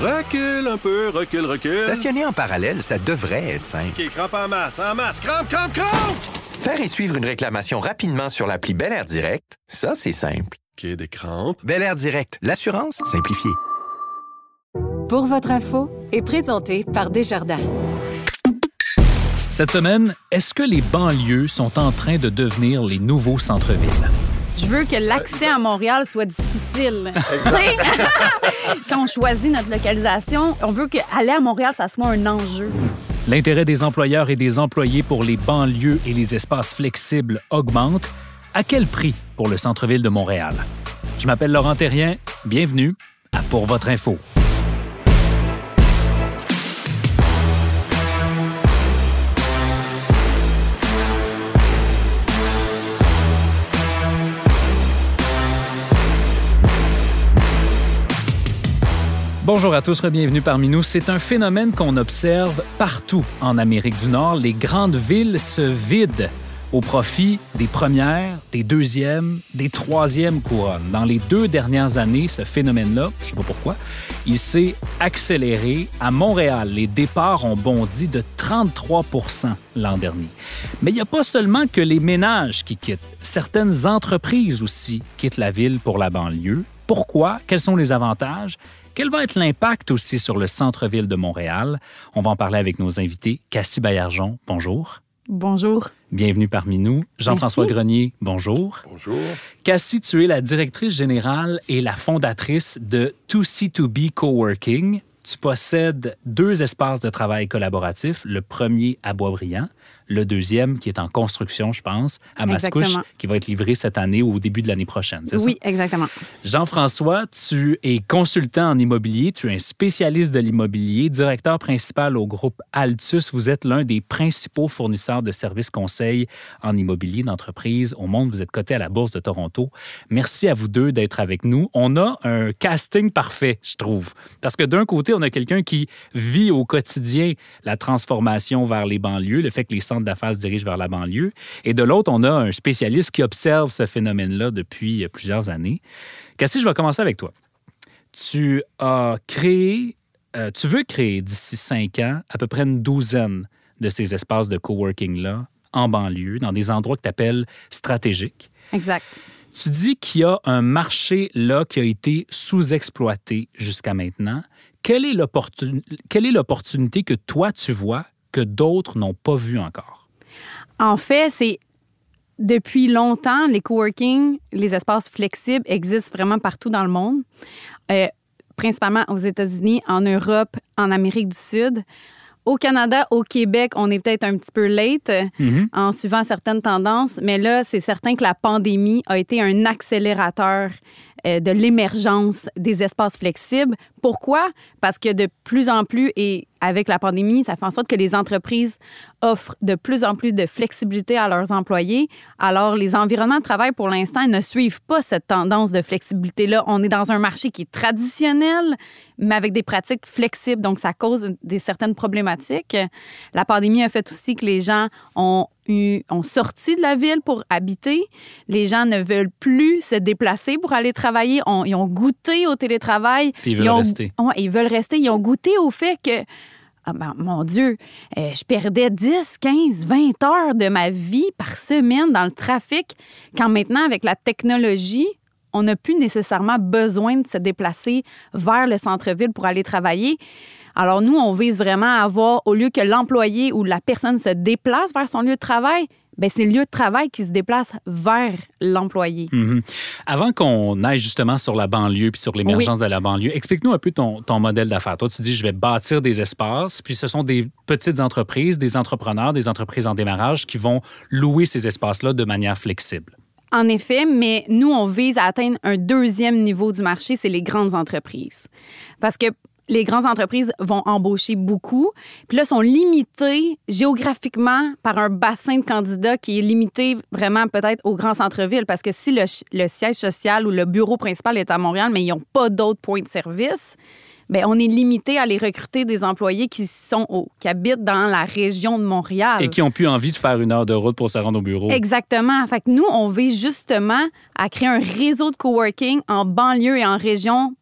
Recule un peu, recule, recule. Stationner en parallèle, ça devrait être simple. OK, crampe en masse, en masse, crampe, crampe, crampe! Faire et suivre une réclamation rapidement sur l'appli Bel Air Direct, ça, c'est simple. OK, des crampes. Bel Air Direct, l'assurance simplifiée. Pour votre info est présenté par Desjardins. Cette semaine, est-ce que les banlieues sont en train de devenir les nouveaux centres-villes? Je veux que l'accès à Montréal soit difficile. Quand on choisit notre localisation, on veut que aller à Montréal, ça soit un enjeu. L'intérêt des employeurs et des employés pour les banlieues et les espaces flexibles augmente. À quel prix pour le centre-ville de Montréal? Je m'appelle Laurent Terrien. Bienvenue à Pour votre info. Bonjour à tous, bienvenue parmi nous. C'est un phénomène qu'on observe partout en Amérique du Nord. Les grandes villes se vident au profit des premières, des deuxièmes, des troisièmes couronnes. Dans les deux dernières années, ce phénomène-là, je ne sais pas pourquoi, il s'est accéléré. À Montréal, les départs ont bondi de 33% l'an dernier. Mais il n'y a pas seulement que les ménages qui quittent. Certaines entreprises aussi quittent la ville pour la banlieue. Pourquoi? Quels sont les avantages? Quel va être l'impact aussi sur le centre-ville de Montréal? On va en parler avec nos invités. Cassie Baillargeon, bonjour. Bonjour. Bienvenue parmi nous. Jean-François. Grenier, bonjour. Bonjour. Cassie, tu es la directrice générale et la fondatrice de 2C2B Coworking. Tu possèdes deux espaces de travail collaboratifs, le premier à Boisbriand, le deuxième qui est en construction, je pense, à Mascouche, Exactement. qui va être livré cette année ou au début de l'année prochaine. c'est ça? Oui, exactement. Jean-François, tu es consultant en immobilier, tu es un spécialiste de l'immobilier, directeur principal au groupe Altus. Vous êtes l'un des principaux fournisseurs de services conseils en immobilier d'entreprise au monde. Vous êtes coté à la Bourse de Toronto. Merci à vous deux d'être avec nous. On a un casting parfait, je trouve. Parce que d'un côté, on a quelqu'un qui vit au quotidien la transformation vers les banlieues, le fait que les centres d'affaires se dirigent vers la banlieue. Et de l'autre, on a un spécialiste qui observe ce phénomène-là depuis euh, plusieurs années. Cassie, je vais commencer avec toi. Tu as créé, euh, tu veux créer d'ici cinq ans à peu près une douzaine de ces espaces de coworking-là en banlieue, dans des endroits que tu appelles stratégiques. Exact. Tu dis qu'il y a un marché là qui a été sous-exploité jusqu'à maintenant. Quelle est l'opportunité que toi, tu vois que d'autres n'ont pas vu encore? En fait, c'est depuis longtemps, les coworking, les espaces flexibles existent vraiment partout dans le monde, Euh, principalement aux États-Unis, en Europe, en Amérique du Sud. Au Canada, au Québec, on est peut-être un petit peu late Mhm. en suivant certaines tendances, mais là, c'est certain que la pandémie a été un accélérateur euh, de l'émergence des espaces flexibles. Pourquoi? Parce que de plus en plus, et avec la pandémie, ça fait en sorte que les entreprises offrent de plus en plus de flexibilité à leurs employés. Alors, les environnements de travail, pour l'instant, ne suivent pas cette tendance de flexibilité-là. On est dans un marché qui est traditionnel, mais avec des pratiques flexibles. Donc, ça cause des certaines problématiques. La pandémie a fait aussi que les gens ont eu, ont sorti de la ville pour habiter. Les gens ne veulent plus se déplacer pour aller travailler. On- ils ont goûté au télétravail. Puis ils veulent ont, rester. Ils veulent rester. Ils ont goûté au fait que, ah ben, mon Dieu, euh, je perdais 10, 15, 20 heures de ma vie par semaine dans le trafic, quand maintenant, avec la technologie, on n'a plus nécessairement besoin de se déplacer vers le centre-ville pour aller travailler. Alors nous, on vise vraiment à avoir, au lieu que l'employé ou la personne se déplace vers son lieu de travail, ben c'est le lieu de travail qui se déplace vers l'employé. Mhm. Avant qu'on aille justement sur la banlieue puis sur l'émergence de la banlieue, explique-nous un peu ton, ton modèle d'affaires. Toi, tu dis, je vais bâtir des espaces, puis ce sont des petites entreprises, des entrepreneurs, des entreprises en démarrage qui vont louer ces espaces-là de manière flexible. En effet, mais nous, on vise à atteindre un deuxième niveau du marché, c'est les grandes entreprises. Parce que les grandes entreprises vont embaucher beaucoup, puis là, sont limitées géographiquement par un bassin de candidats qui est limité vraiment peut-être au grand centre-ville. Parce que si le, siège social ou le bureau principal est à Montréal, mais ils n'ont pas d'autres points de service, Bien, on est limité à les recruter des employés qui sont au- qui habitent dans la région de Montréal. Et qui ont plus envie de faire une heure de route pour se rendre au bureau. Exactement. Fait que nous, on vise justement à créer un réseau de coworking en banlieue et en région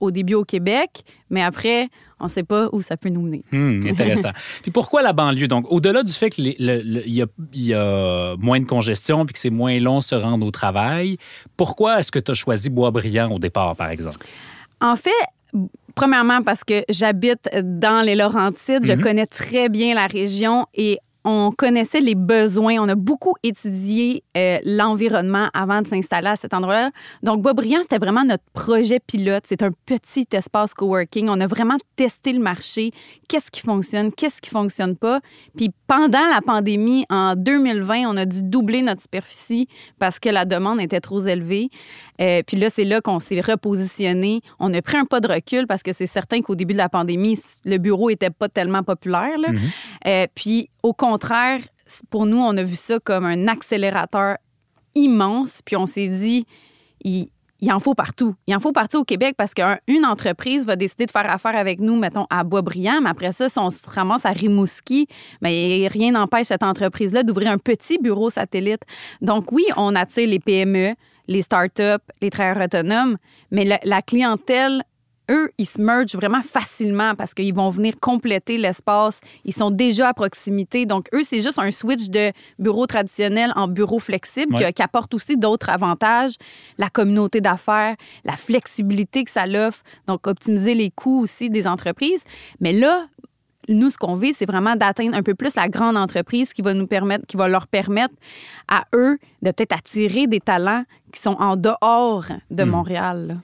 au début au Québec, mais après, on ne sait pas où ça peut nous mener. Hmm, intéressant. puis pourquoi la banlieue? Donc, au-delà du fait qu'il y, y, a moins de congestion puis que c'est moins long se rendre au travail, pourquoi est-ce que tu as choisi Boisbriand au départ, par exemple? En fait, Premièrement, parce que j'habite dans les Laurentides, je mhm. connais très bien la région et on connaissait les besoins. On a beaucoup étudié euh, l'environnement avant de s'installer à cet endroit-là. Donc, Boisbriand, c'était vraiment notre projet pilote. C'est un petit espace coworking. On a vraiment testé le marché. Qu'est-ce qui fonctionne, qu'est-ce qui fonctionne pas? Puis, pendant la pandémie, en 2020, on a dû doubler notre superficie parce que la demande était trop élevée. Euh, puis là, c'est là qu'on s'est repositionné. On a pris un pas de recul parce que c'est certain qu'au début de la pandémie, le bureau n'était pas tellement populaire. Là. Mm-hmm. Euh, puis, au contraire, pour nous, on a vu ça comme un accélérateur immense. Puis on s'est dit, il, en faut partout. Il en faut partout au Québec parce qu'une entreprise va décider de faire affaire avec nous, mettons, à Boisbriand, mais après ça, si on se ramasse à Rimouski, bien, rien n'empêche cette entreprise-là d'ouvrir un petit bureau satellite. Donc oui, on attire les PME, les startups, les travailleurs autonomes, mais la clientèle eux, ils se mergent vraiment facilement parce qu'ils vont venir compléter l'espace. Ils sont déjà à proximité. Donc, eux, c'est juste un switch de bureau traditionnel en bureau flexible qui, apporte aussi d'autres avantages. La communauté d'affaires, la flexibilité que ça l'offre. Donc, optimiser les coûts aussi des entreprises. Mais là, nous, ce qu'on vit, c'est vraiment d'atteindre un peu plus la grande entreprise qui va nous permettre, qui va leur permettre à eux de peut-être attirer des talents qui sont en dehors de hmm. Montréal.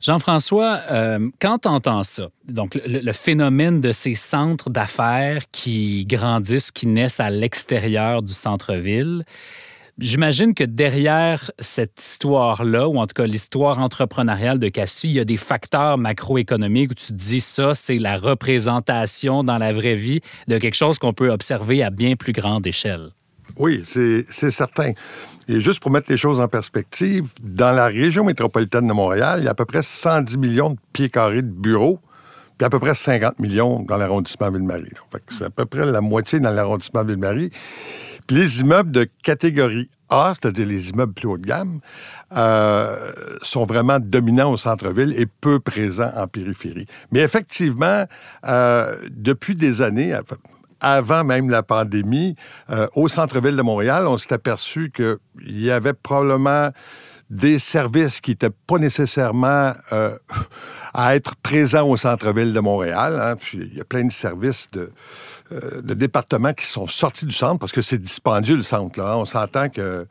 Jean-François, euh, quand tu entends ça, donc le, phénomène de ces centres d'affaires qui grandissent, qui naissent à l'extérieur du centre-ville, J'imagine que derrière cette histoire-là, ou en tout cas l'histoire entrepreneuriale de Cassie, il y a des facteurs macroéconomiques où tu te dis ça, c'est la représentation dans la vraie vie de quelque chose qu'on peut observer à bien plus grande échelle. Oui, c'est certain. Et juste pour mettre les choses en perspective, dans la région métropolitaine de Montréal, il y a à peu près 110 millions de pieds carrés de bureaux, puis à peu près 50 millions dans l'arrondissement Ville-Marie. C'est à peu près la moitié dans l'arrondissement Ville-Marie. Les immeubles de catégorie A, c'est-à-dire les immeubles plus haut de gamme, euh, sont vraiment dominants au centre-ville et peu présents en périphérie. Mais effectivement, euh, depuis des années, avant même la pandémie, euh, au centre-ville de Montréal, on s'est aperçu qu'il y avait probablement des services qui n'étaient pas nécessairement à être présents au centre-ville de Montréal. Hein. il y a plein de services de, de, départements qui sont sortis du centre parce que c'est dispendieux le centre. Là, hein. On s'entend que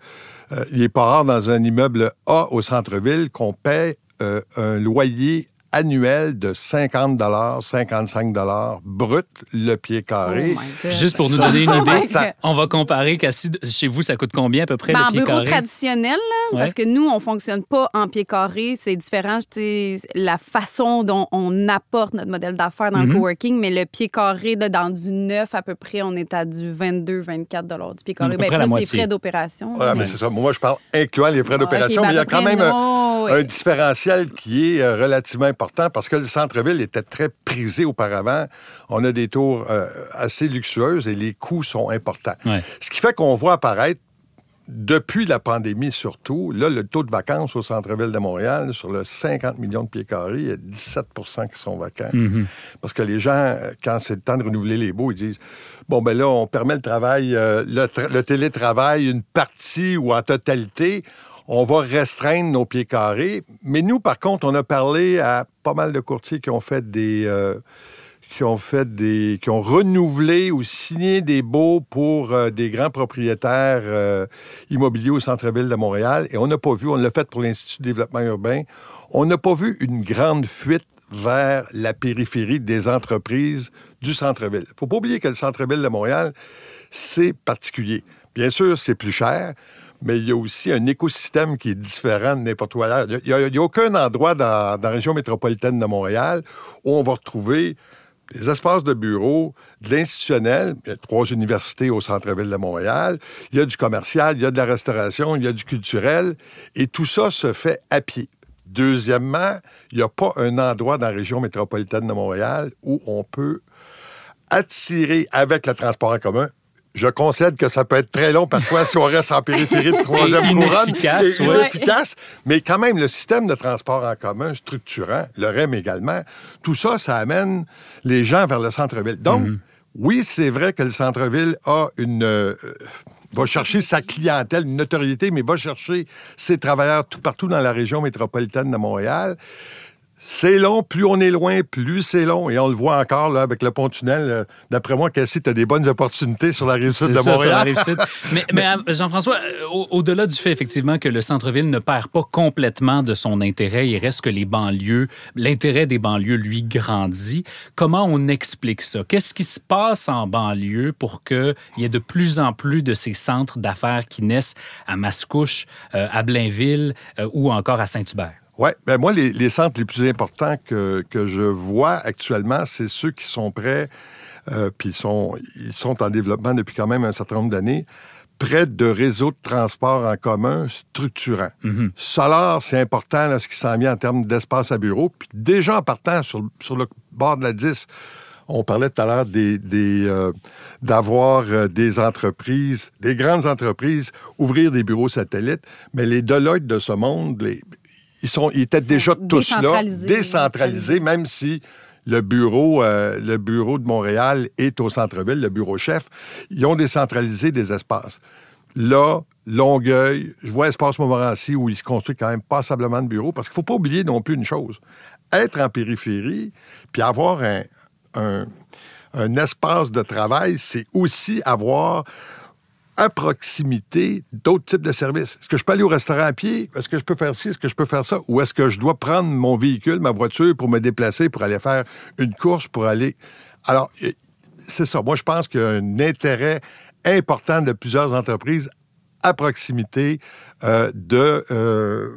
il n'est pas rare dans un immeuble A au centre-ville qu'on paie un loyer annuel de 50 55 brut le pied carré. Oh Juste pour nous donner une idée, on va comparer chez vous, ça coûte combien à peu près ben, le pied carré? En bureau traditionnel, parce que nous, on fonctionne pas en pied carré. C'est différent, la façon dont on apporte notre modèle d'affaires dans le mhm. coworking, mais le pied carré, dans du neuf, à peu près, on est à du 22, 24 du pied carré. Ben, plus les frais d'opération. Oui, mais c'est ça. Moi, je parle incluant les frais d'opération, mais il y a quand même un, différentiel qui est euh, relativement important parce que le centre-ville était très prisé auparavant. On a des tours euh, assez luxueuses et les coûts sont importants. Ce qui fait qu'on voit apparaître depuis la pandémie surtout, là, le taux de vacances au centre-ville de Montréal, sur le 50 millions de pieds carrés, il y a 17 qui sont vacants. Mm-hmm. Parce que les gens, quand c'est le temps de renouveler les baux, ils disent Bon, ben là, on permet le travail, euh, le, télétravail, une partie ou en totalité on va restreindre nos pieds carrés. Mais nous, par contre, on a parlé à pas mal de courtiers qui ont fait des. Euh, qui ont renouvelé ou signé des baux pour euh, des grands propriétaires euh, immobiliers au centre-ville de Montréal. Et on n'a pas vu, on l'a fait pour l'Institut de développement urbain, on n'a pas vu une grande fuite vers la périphérie des entreprises du centre-ville. Il ne faut pas oublier que le centre-ville de Montréal, c'est particulier. Bien sûr, c'est plus cher, mais il y a aussi un écosystème qui est différent de n'importe où ailleurs. Il n'y a, aucun endroit dans, la région métropolitaine de Montréal où on va retrouver des espaces de bureaux, de l'institutionnel. Il y a trois universités au centre-ville de Montréal. Il y a du commercial, il y a de la restauration, il y a du culturel. Et tout ça se fait à pied. Deuxièmement, il n'y a pas un endroit dans la région métropolitaine de Montréal où on peut attirer avec le transport en commun je concède que ça peut être très long parfois si on reste en périphérie de troisième couronne. Efficace, et inefficace. Mais quand même, le système de transport en commun structurant, le REM également, tout ça, ça amène les gens vers le centre-ville. Donc, mhm. oui, c'est vrai que le centre-ville a une... Euh, va chercher sa clientèle, une notoriété, mais va chercher ses travailleurs tout partout dans la région métropolitaine de Montréal. C'est long, plus on est loin, plus c'est long. Et on le voit encore là, avec le pont-tunnel. Euh, d'après moi, Cassie, tu as des bonnes opportunités sur la rive sud de Montréal. mais, mais euh, Jean-François, euh, au-delà du fait effectivement que le centre-ville ne perd pas complètement de son intérêt, il reste que les banlieues, l'intérêt des banlieues, lui, grandit. Comment on explique ça? Qu'est-ce qui se passe en banlieue pour qu'il y ait de plus en plus de ces centres d'affaires qui naissent à Mascouche, à Blainville ou encore à Saint-Hubert? Oui, ben moi, les, centres les plus importants que, je vois actuellement, c'est ceux qui sont prêts, euh, puis ils sont, ils sont en développement depuis quand même un certain nombre d'années, près de réseaux de transport en commun structurants. Mm Solar, c'est important, là, ce qui s'en vient en termes d'espace à bureau. Puis déjà en partant sur, le bord de la 10, on parlait tout à l'heure des, euh, d'avoir euh, des entreprises, des grandes entreprises, ouvrir des bureaux satellites, mais les Deloitte de ce monde, les, ils, sont, ils étaient déjà tous là, décentralisés, même si le bureau, euh, le bureau de Montréal est au centre-ville, le bureau chef. Ils ont décentralisé des espaces. Là, Longueuil, je vois Espace Montmorency où il se construit quand même passablement de bureaux, parce qu'il ne faut pas oublier non plus une chose. Être en périphérie, puis avoir un, un espace de travail, c'est aussi avoir à proximité d'autres types de services. Est-ce que je peux aller au restaurant à pied? Est-ce que je peux faire ci? Est-ce que je peux faire ça? Ou est-ce que je dois prendre mon véhicule, ma voiture, pour me déplacer, pour aller faire une course, pour aller... Alors, c'est ça. Moi, je pense qu'il y a un intérêt important de plusieurs entreprises à proximité euh, de euh,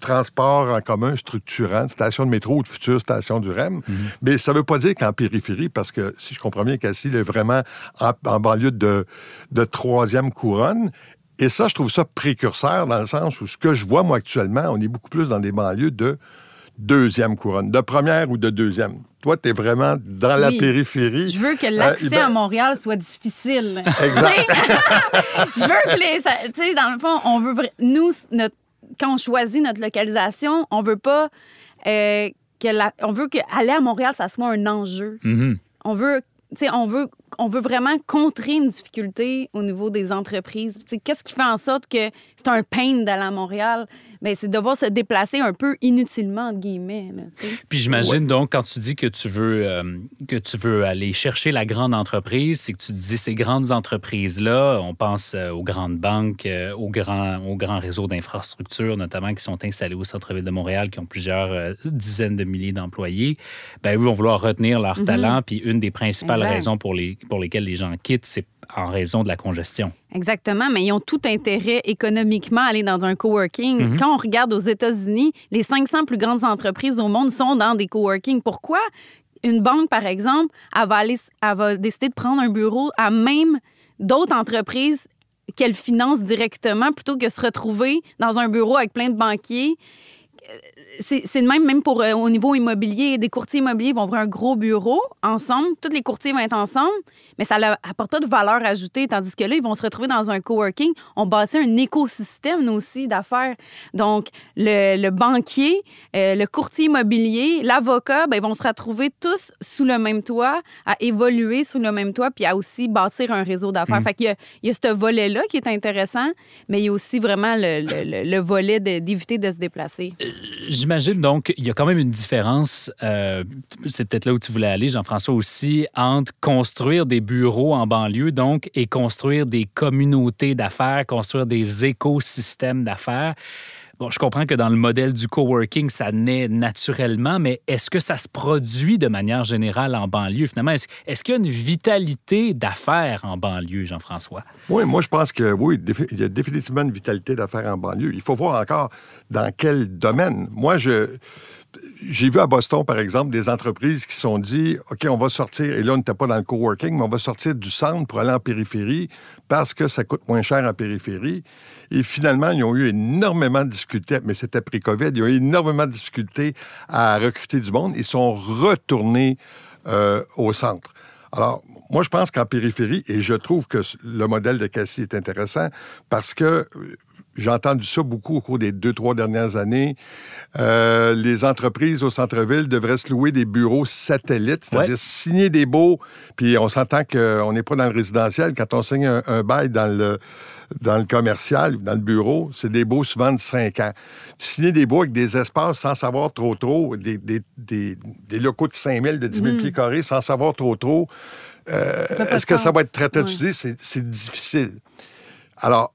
transport en commun structurant, station de métro ou de futures stations du REM. Mhm. Mais ça ne veut pas dire qu'en périphérie, parce que si je comprends bien, Cassie, il est vraiment en, banlieue de, de troisième couronne. Et ça, je trouve ça précurseur dans le sens où ce que je vois, moi, actuellement, on est beaucoup plus dans des banlieues de deuxième couronne, de première ou de deuxième. Toi, tu es vraiment dans la périphérie. Je veux que l'accès euh, ben à Montréal soit difficile. Exact. je veux que les. Tu sais, dans le fond, on veut. Nous, notre quand on choisit notre localisation, on veut pas euh, que on veut que aller à Montréal, ça soit un enjeu. Mm-hmm. On veut, on veut, on veut vraiment contrer une difficulté au niveau des entreprises. Qu'est-ce qui fait en sorte que c'est un pain d'aller à Montréal? mais c'est devoir se déplacer un peu inutilement, entre guillemets. Puis j'imagine donc, quand tu dis que tu, veux, euh, que tu veux aller chercher la grande entreprise, c'est que tu dis ces grandes entreprises-là, on pense euh, aux grandes banques, euh, aux, grands, aux grands réseaux d'infrastructures, notamment qui sont installés au centre-ville de Montréal, qui ont plusieurs dizaines de milliers d'employés, ben, eux vont vouloir retenir leur mhm. talent. Puis une des principales raisons pour, les, pour lesquelles les gens quittent, c'est en raison de la congestion. Exactement, mais ils ont tout intérêt économiquement à aller dans un coworking. Mhm. Quand on regarde aux États-Unis, les 500 plus grandes entreprises au monde sont dans des coworking. Pourquoi? Une banque, par exemple, elle va, aller, elle va décider de prendre un bureau à même d'autres entreprises qu'elle finance directement plutôt que se retrouver dans un bureau avec plein de banquiers c'est même, même pour euh, au niveau immobilier. Des courtiers immobiliers vont ouvrir un gros bureau ensemble. Tous les courtiers vont être ensemble, mais ça n'apporte pas de valeur ajoutée. Tandis que là, ils vont se retrouver dans un coworking. On bâtit un écosystème, nous aussi, d'affaires. Donc, le, banquier, euh, le courtier immobilier, l'avocat, ben, ils vont se retrouver tous sous le même toit, à évoluer sous le même toit, puis à aussi bâtir un réseau d'affaires. Mm. Fait qu'il y a, il y a ce volet-là qui est intéressant, mais il y a aussi vraiment le, le volet d'éviter de se déplacer. J'imagine donc, il y a quand même une différence, euh, c'est peut-être là où tu voulais aller, Jean-François aussi, entre construire des bureaux en banlieue, donc, et construire des communautés d'affaires, construire des écosystèmes d'affaires. Bon, je comprends que dans le modèle du coworking, ça naît naturellement, mais est-ce que ça se produit de manière générale en banlieue, finalement? Est-ce, qu'il y a une vitalité d'affaires en banlieue, Jean-François? Oui, moi, je pense que oui, il y a définitivement une vitalité d'affaires en banlieue. Il faut voir encore dans quel domaine. Moi, je j'ai vu à Boston, par exemple, des entreprises qui se sont dit OK, on va sortir, et là, on n'était pas dans le coworking, mais on va sortir du centre pour aller en périphérie parce que ça coûte moins cher en périphérie. Et finalement, ils ont eu énormément de difficultés, mais c'était pré-COVID, ils ont eu énormément de difficultés à recruter du monde. Ils sont retournés euh, au centre. Alors, moi, je pense qu'en périphérie, et je trouve que le modèle de Cassie est intéressant parce que j'ai entendu ça beaucoup au cours des deux, trois dernières années. Euh, les entreprises au centre-ville devraient se louer des bureaux satellites, c'est-à-dire signer des baux. Puis on s'entend qu'on n'est pas dans le résidentiel. Quand on signe un, bail dans le, dans le commercial, dans le bureau, c'est des baux souvent de 5 ans. Signer des baux avec des espaces sans savoir trop trop, des, des, des, locaux de 5 000, de 10 000 mm. pieds carrés sans savoir trop trop. Euh, est-ce que ça va être très traité? C'est difficile. Alors,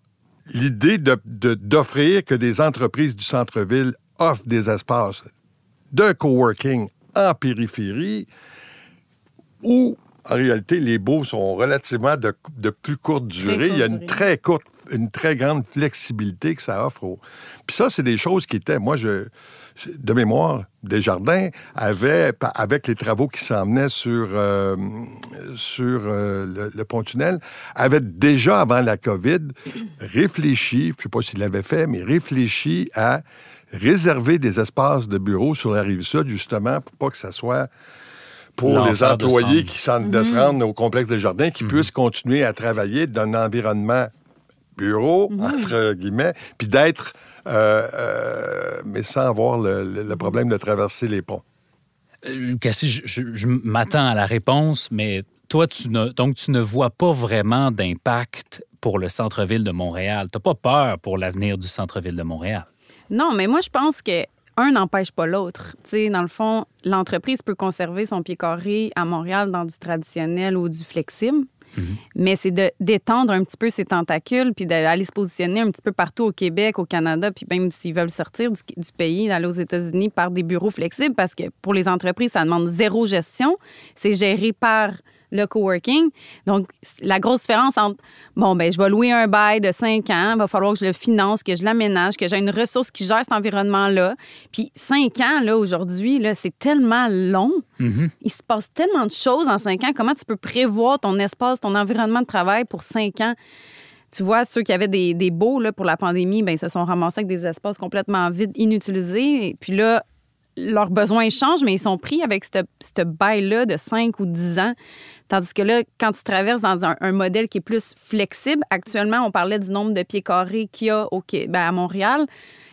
l'idée d'offrir que des entreprises du centre-ville offrent des espaces de coworking en périphérie où, en réalité, les baux sont relativement de, plus courte durée. Il y a une très courte, une très grande flexibilité que ça offre. Puis ça, c'est des choses qui étaient... Moi, je de mémoire, Desjardins avait, avec les travaux qui s'emmenaient sur, euh, sur euh, le, pont-tunnel, avait déjà, avant la COVID, réfléchi, je ne sais pas s'il l'avait fait, mais réfléchi à réserver des espaces de bureaux sur la rive sud, justement, pour pas que ça soit pour les employés qui sont de se mhm. rendre au complexe des jardins, qui mhm. puissent continuer à travailler dans un environnement bureau, mhm. entre guillemets, puis d'être mais sans avoir le, problème de traverser les ponts. Euh, Cassie, je, m'attends à la réponse, mais toi, tu ne, donc tu ne vois pas vraiment d'impact pour le centre-ville de Montréal. Tu n'as pas peur pour l'avenir du centre-ville de Montréal? Non, mais moi, je pense que un n'empêche pas l'autre. Tu sais, dans le fond, l'entreprise peut conserver son pied carré à Montréal dans du traditionnel ou du flexible. Mhm. Mais c'est d'étendre un petit peu ses tentacules, puis d'aller se positionner un petit peu partout au Québec, au Canada, puis même s'ils veulent sortir du, du pays, d'aller aux États-Unis par des bureaux flexibles, parce que pour les entreprises, ça demande zéro gestion. C'est géré par le coworking. Donc, la grosse différence entre, bon, ben je vais louer un bail de cinq ans, il va falloir que je le finance, que je l'aménage, que j'ai une ressource qui gère cet environnement-là. Puis cinq ans, là, aujourd'hui, là, c'est tellement long. Mm-hmm. Il se passe tellement de choses en cinq ans. Comment tu peux prévoir ton espace, ton environnement de travail pour cinq ans? Tu vois, ceux qui avaient des, des beaux là, pour la pandémie, ben, ils se sont ramassés avec des espaces complètement vides, inutilisés. Et puis là, leurs besoins changent, mais ils sont pris avec ce bail-là de 5 ou 10 ans. Tandis que là, quand tu traverses dans un, modèle qui est plus flexible, actuellement, on parlait du nombre de pieds carrés qu'il y a au, ben, à Montréal.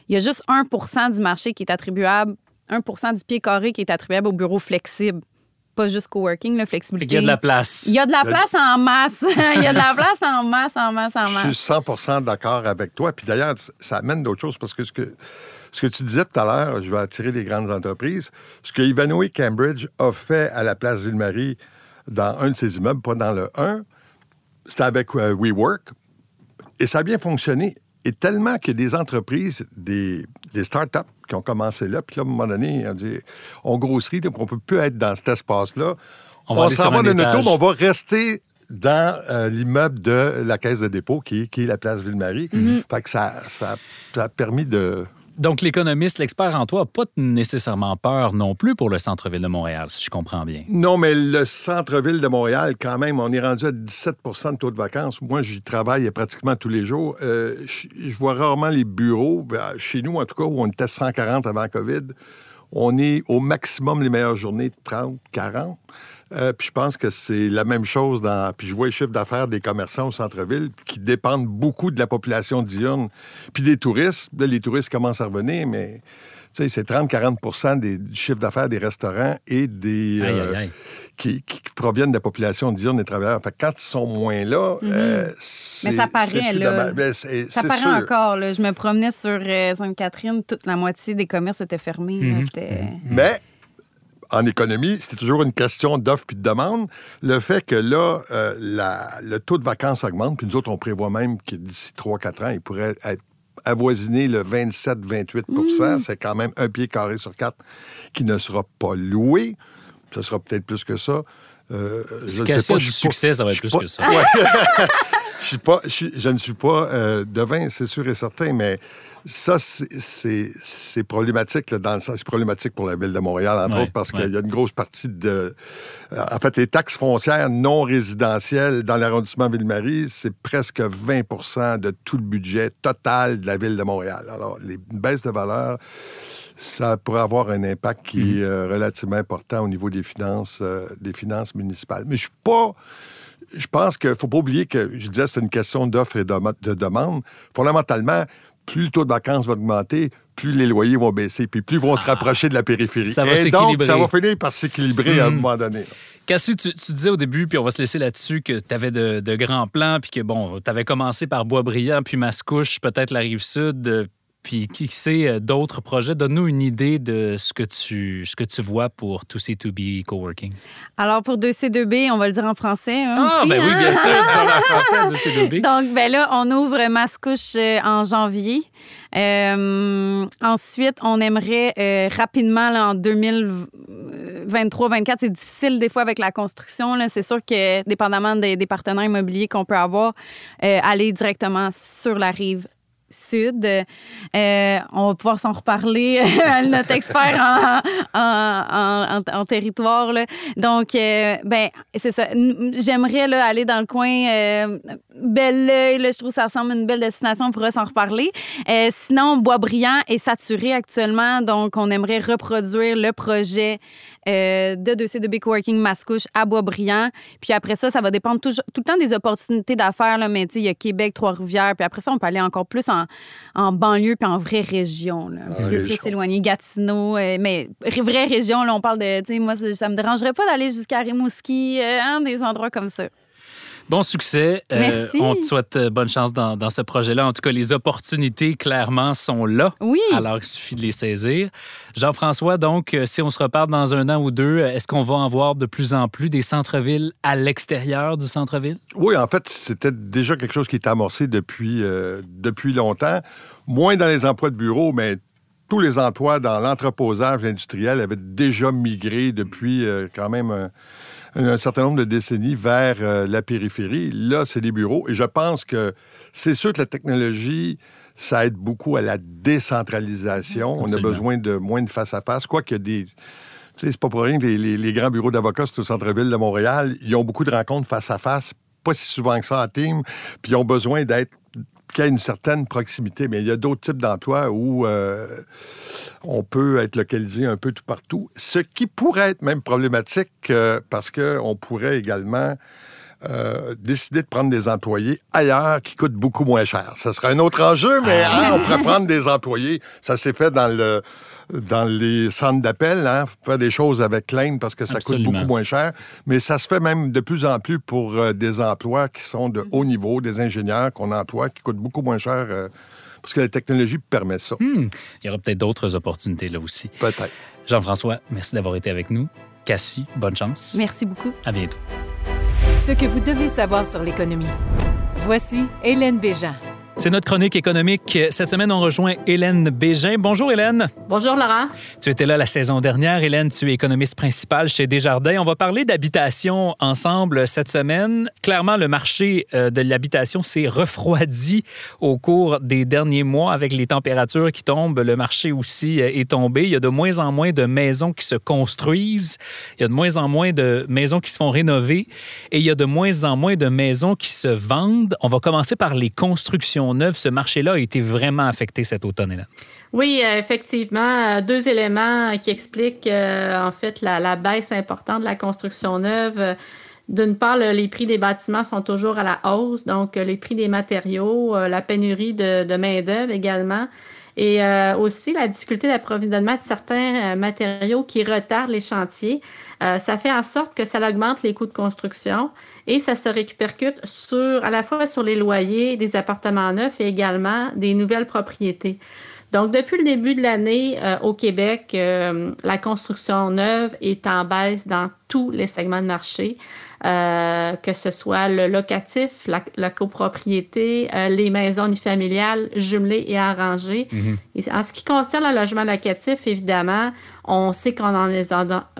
Il y a juste 1% du marché qui est attribuable, 1% du pied carré qui est attribuable au bureau flexible pas juste coworking, la flexibilité. Il y a de la place. Il y a de la place en masse. Il y a de la place en masse, en masse, en masse. Je suis 100% d'accord avec toi. Puis d'ailleurs, ça amène d'autres choses parce que ce que ce que tu disais tout à l'heure, je vais attirer les grandes entreprises. Ce que Ivanhoe Cambridge a fait à la place Ville-Marie dans un de ses immeubles, pas dans le 1, c'était avec euh, WeWork. Et ça a bien fonctionné. Et tellement que des entreprises, des, des start-up qui ont commencé là, puis là, à un moment donné, on dit on grossit, donc on ne peut plus être dans cet espace-là. On, s'en va de notre tour, mais on va rester dans euh, l'immeuble de la Caisse de dépôt, qui, qui est la place Ville-Marie. Mm-hmm. Fait que ça, ça, ça a permis de donc, l'économiste, l'expert en toi, n'a pas nécessairement peur non plus pour le centre-ville de Montréal, si je comprends bien. Non, mais le centre-ville de Montréal, quand même, on est rendu à 17% de taux de vacances. Moi, j'y travaille pratiquement tous les jours. Euh, je vois rarement les bureaux. Ben, chez nous, en tout cas, où on était 140 avant COVID, on est au maximum les meilleures journées, 30, 40. Euh, puis je pense que c'est la même chose dans. Puis je vois les chiffres d'affaires des commerçants au centre-ville qui dépendent beaucoup de la population diurne, puis des touristes. Là, les touristes commencent à revenir, mais tu sais, c'est 30-40% des chiffres d'affaires des restaurants et des. Euh, qui, proviennent de la population diurne des travailleurs. Fait quand ils sont moins là, mhm. euh, Mais ça paraît, là. Ben, ça paraît encore, là. Je me promenais sur Sainte-Catherine, toute la moitié des commerces étaient fermés. Mhm. Mais en économie, c'est toujours une question d'offre puis de demande. Le fait que là, euh, le taux de vacances augmente, puis nous autres, on prévoit même que d'ici 3-4 ans, il pourrait être avoisiné le 27-28% mmh. C'est quand même un pied carré sur quatre qui ne sera pas loué. Ce sera peut-être plus que ça. Euh, je sais pas, du succès, ça va être plus que ça. je, pas, je, ne suis pas euh, devin, c'est sûr et certain, mais ça, c'est problématique dans le sens, c'est problématique pour la ville de Montréal, entre autres, parce qu'il y a une grosse partie de. En fait, les taxes foncières non résidentielles dans l'arrondissement Ville-Marie, c'est presque 20% de tout le budget total de la ville de Montréal. Alors, les baisses de valeur ça pourrait avoir un impact qui est euh, relativement important au niveau des finances, euh, des finances municipales. Mais je suis pas. Je pense qu'il ne faut pas oublier que, je disais, c'est une question d'offre et de, demande. Fondamentalement, plus le taux de vacances va augmenter, plus les loyers vont baisser, puis plus ils vont se ah. rapprocher de la périphérie. Ça va et donc, ça va finir par s'équilibrer à un hmm. moment donné. Cassie, tu, disais au début, puis on va se laisser là-dessus, que tu avais de, de, grands plans, puis que, bon, tu avais commencé par Boisbriand, puis Mascouche, peut-être la rive sud, euh, puis qui sait euh, d'autres projets? Donne-nous une idée de ce que tu, ce que tu vois pour 2C2B Coworking. Alors, pour 2C2B, on va le dire en français. Hein, ah, ben oui, bien hein? sûr, en français, 2C2B. Donc, ben là, on ouvre Mascouche euh, en janvier. Euh, ensuite, on aimerait rapidement, là, en 2023-2024, c'est difficile des fois avec la construction. C'est sûr que, dépendamment des, des partenaires immobiliers qu'on peut avoir, aller directement sur la rive Sud. Euh, on va pouvoir s'en reparler, notre expert en, territoire. Donc, euh, ben, c'est ça. J'aimerais aller dans le coin euh, Belle-Oeil. Je trouve que ça ressemble à une belle destination. On pourrait s'en reparler. sinon, Boisbriand est saturé actuellement. Donc, on aimerait reproduire le projet de 2C2B Coworking Mascouche à Boisbriand. Puis après ça, ça va dépendre tout, tout le temps des opportunités d'affaires. Mais il y a Québec, Trois-Rivières. Puis après ça, on peut aller encore plus en en, banlieue puis en vraie région, un petit peu plus éloigné, Gatineau. Euh, mais vraie région, là, on parle de, tu sais, moi, ça me dérangerait pas d'aller jusqu'à Rimouski, euh, hein, des endroits comme ça. Bon succès. Euh, Merci. on te souhaite bonne chance dans, dans ce projet-là. En tout cas, les opportunités, clairement, sont là. Oui. Alors, il suffit de les saisir. Jean-François, donc, si on se reparle dans un an ou deux, est-ce qu'on va en voir de plus en plus des centres-villes à l'extérieur du centre-ville? Oui, en fait, c'était déjà quelque chose qui était amorcé depuis, depuis longtemps. Moins dans les emplois de bureau, mais tous les emplois dans l'entreposage industriel avaient déjà migré depuis quand même un certain nombre de décennies vers euh, la périphérie. Là, c'est des bureaux. Et je pense que c'est sûr que la technologie, ça aide beaucoup à la décentralisation. On a besoin de moins de face-à-face. Quoi qu'il y a des... Tu sais, c'est pas pour rien que les, grands bureaux d'avocats, c'est au centre-ville de Montréal. Ils ont beaucoup de rencontres face-à-face, pas si souvent que ça en team, puis ils ont besoin d'être qu'il y a une certaine proximité. Mais il y a d'autres types d'emplois où euh, on peut être localisé un peu tout partout, ce qui pourrait être même problématique euh, parce qu'on pourrait également euh, décider de prendre des employés ailleurs qui coûtent beaucoup moins cher. Ce serait un autre enjeu, mais ah. hein, on pourrait prendre des employés. Ça s'est fait dans le dans les centres d'appel, hein, faire des choses avec Lane parce que ça coûte beaucoup moins cher. Mais ça se fait même de plus en plus pour euh, des emplois qui sont de haut niveau, des ingénieurs qu'on emploie qui coûtent beaucoup moins cher euh, parce que la technologie permet ça. Hmm. Il y aura peut-être d'autres opportunités là aussi. Peut-être. Jean-François, merci d'avoir été avec nous. Cassie, bonne chance. Merci beaucoup. À bientôt. Ce que vous devez savoir sur l'économie. Voici Hélène Béjean. C'est notre chronique économique. Cette semaine, on rejoint Hélène Bégin. Bonjour Hélène. Bonjour Laurent. Tu étais là la saison dernière. Hélène, tu es économiste principale chez Desjardins. On va parler d'habitation ensemble cette semaine. Clairement, le marché euh, de l'habitation s'est refroidi au cours des derniers mois avec les températures qui tombent. Le marché aussi euh, est tombé. Il y a de moins en moins de maisons qui se construisent. Il y a de moins en moins de maisons qui se font rénover. Et il y a de moins en moins de maisons qui se vendent. On va commencer par les constructions ce marché-là a été vraiment affecté cet automne, là Oui, euh, effectivement, euh, deux éléments qui expliquent euh, en fait la, baisse importante de la construction neuve. D'une part, les prix des bâtiments sont toujours à la hausse, donc les prix des matériaux, la pénurie de, de main-d'œuvre également. Et aussi la difficulté d'approvisionnement de certains matériaux qui retardent les chantiers. ça fait en sorte que ça augmente les coûts de construction et ça se répercute sur, à la fois sur les loyers des appartements neufs et également des nouvelles propriétés. Donc, depuis le début de l'année, euh, au Québec, euh, la construction neuve est en baisse dans tous les segments de marché. Euh, que ce soit le locatif, la, copropriété, euh, les maisons unifamiliales jumelées et arrangées. Mhm. en ce qui concerne le logement locatif, évidemment, on sait qu'on en est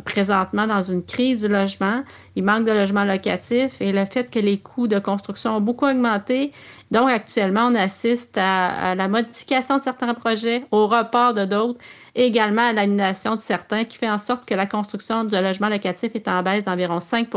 présentement dans une crise du logement. Il manque de logements locatifs et le fait que les coûts de construction ont beaucoup augmenté. Donc, actuellement, on assiste à, à la modification de certains projets, au report de d'autres et également à l'annulation de certains, qui fait en sorte que la construction de logements locatifs est en baisse d'environ 5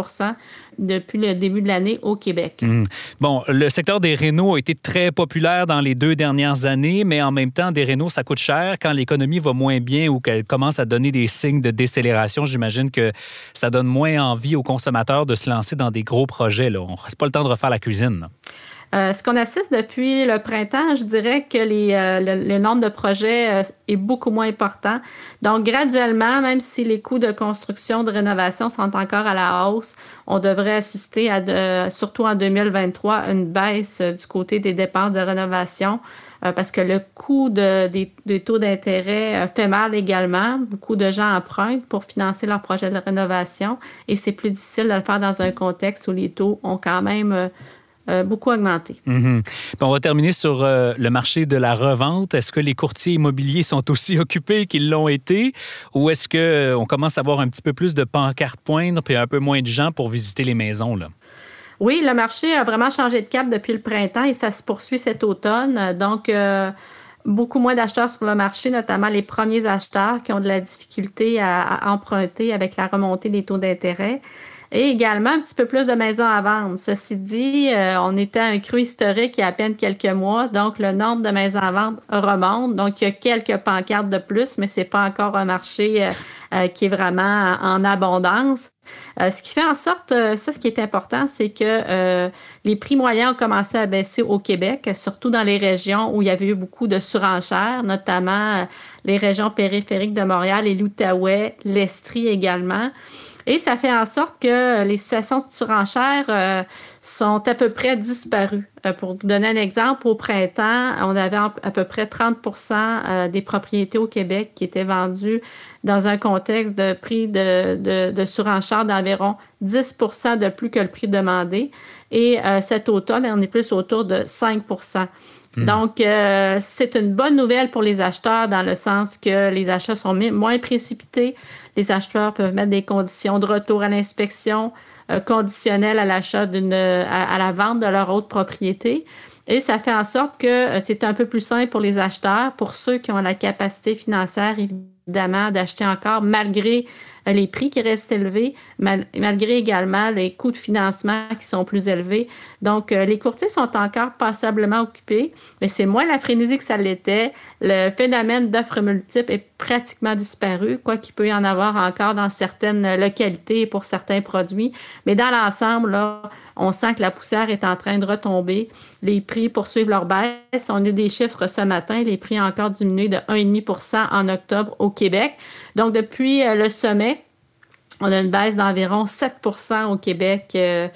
depuis le début de l'année au Québec. Hmm. Bon, le secteur des rénaux a été très populaire dans les deux dernières années, mais en même temps, des rénaux, ça coûte cher. Quand l'économie va moins bien ou qu'elle commence à donner des signes de décélération, j'imagine que ça donne moins envie aux consommateurs de se lancer dans des gros projets. Là. On pas le temps de refaire la cuisine. Euh, ce qu'on assiste depuis le printemps, je dirais que euh, le, nombre de projets euh, est beaucoup moins important. Donc, graduellement, même si les coûts de construction, de rénovation sont encore à la hausse, on devrait assister, à surtout en 2023, à une baisse du côté des dépenses de rénovation parce que le coût des, taux d'intérêt fait mal également. Beaucoup de gens empruntent pour financer leurs projets de rénovation et c'est plus difficile de le faire dans un contexte où les taux ont quand même euh, beaucoup augmenté. Mhm. On va terminer sur euh, le marché de la revente. Est-ce que les courtiers immobiliers sont aussi occupés qu'ils l'ont été? Ou est-ce qu'on euh, commence à avoir un petit peu plus de pancartes poindre puis un peu moins de gens pour visiter les maisons? Là? Oui, le marché a vraiment changé de cap depuis le printemps et ça se poursuit cet automne. Donc, beaucoup moins d'acheteurs sur le marché, notamment les premiers acheteurs qui ont de la difficulté à emprunter avec la remontée des taux d'intérêt et également un petit peu plus de maisons à vendre. Ceci dit, euh, on était à un cru historique il y a à peine quelques mois, donc le nombre de maisons à vendre remonte. Donc, il y a quelques pancartes de plus, mais c'est pas encore un marché euh, euh, qui est vraiment en abondance. ce qui fait en sorte, ça, ce qui est important, c'est que les prix moyens ont commencé à baisser au Québec, surtout dans les régions où il y avait eu beaucoup de surenchères, notamment les régions périphériques de Montréal et l'Outaouais, l'Estrie également. Et ça fait en sorte que les stations de surenchère euh, sont à peu près disparues. Euh, pour vous donner un exemple, au printemps, on avait à peu près 30% euh, des propriétés au Québec qui étaient vendues dans un contexte de prix de, de, de surenchère d'environ 10% de plus que le prix demandé. Et cet automne, on est plus autour de 5 hmm. donc, c'est une bonne nouvelle pour les acheteurs dans le sens que les achats sont moins précipités. Les acheteurs peuvent mettre des conditions de retour à l'inspection euh, conditionnelles à l'achat d'une, à, la vente de leur autre propriété. Et ça fait en sorte que euh, c'est un peu plus simple pour les acheteurs, pour ceux qui ont la capacité financière, évidemment, d'acheter encore malgré euh, les prix qui restent élevés, malgré également les coûts de financement qui sont plus élevés. Donc, euh, les courtiers sont encore passablement occupés, mais c'est moins la frénésie que ça l'était. Le phénomène d'offres multiples est pratiquement disparu, quoi qu'il peut y en avoir encore dans certaines localités pour certains produits. Mais dans l'ensemble, là, on sent que la poussière est en train de retomber. Les prix poursuivent leur baisse. On a eu des chiffres ce matin. Les prix ont encore diminué de 1,5% en octobre au Québec. Donc, depuis euh, le sommet, on a une baisse d'environ 7% au Québec. Euh,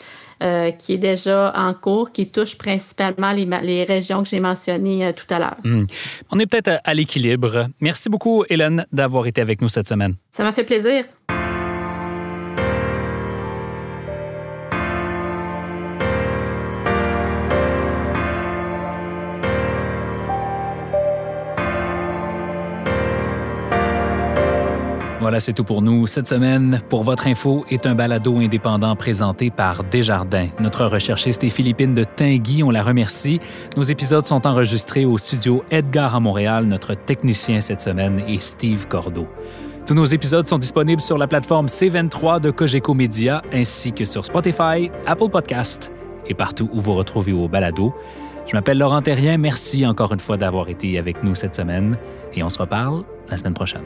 euh, qui est déjà en cours, qui touche principalement les, régions que j'ai mentionnées tout à l'heure. Hmm. On est peut-être à l'équilibre. Merci beaucoup, Hélène, d'avoir été avec nous cette semaine. Ça m'a fait plaisir. C'est tout pour nous. Cette semaine, pour votre info, est un balado indépendant présenté par Desjardins. Notre recherchiste est Philippine de Tinguy. On la remercie. Nos épisodes sont enregistrés au studio Edgar à Montréal. Notre technicien cette semaine est Steve Cordeau. Tous nos épisodes sont disponibles sur la plateforme C23 de Cogeco Média ainsi que sur Spotify, Apple Podcast et partout où vous retrouvez vos balados. Je m'appelle Laurent Terrien. Merci encore une fois d'avoir été avec nous cette semaine et on se reparle la semaine prochaine.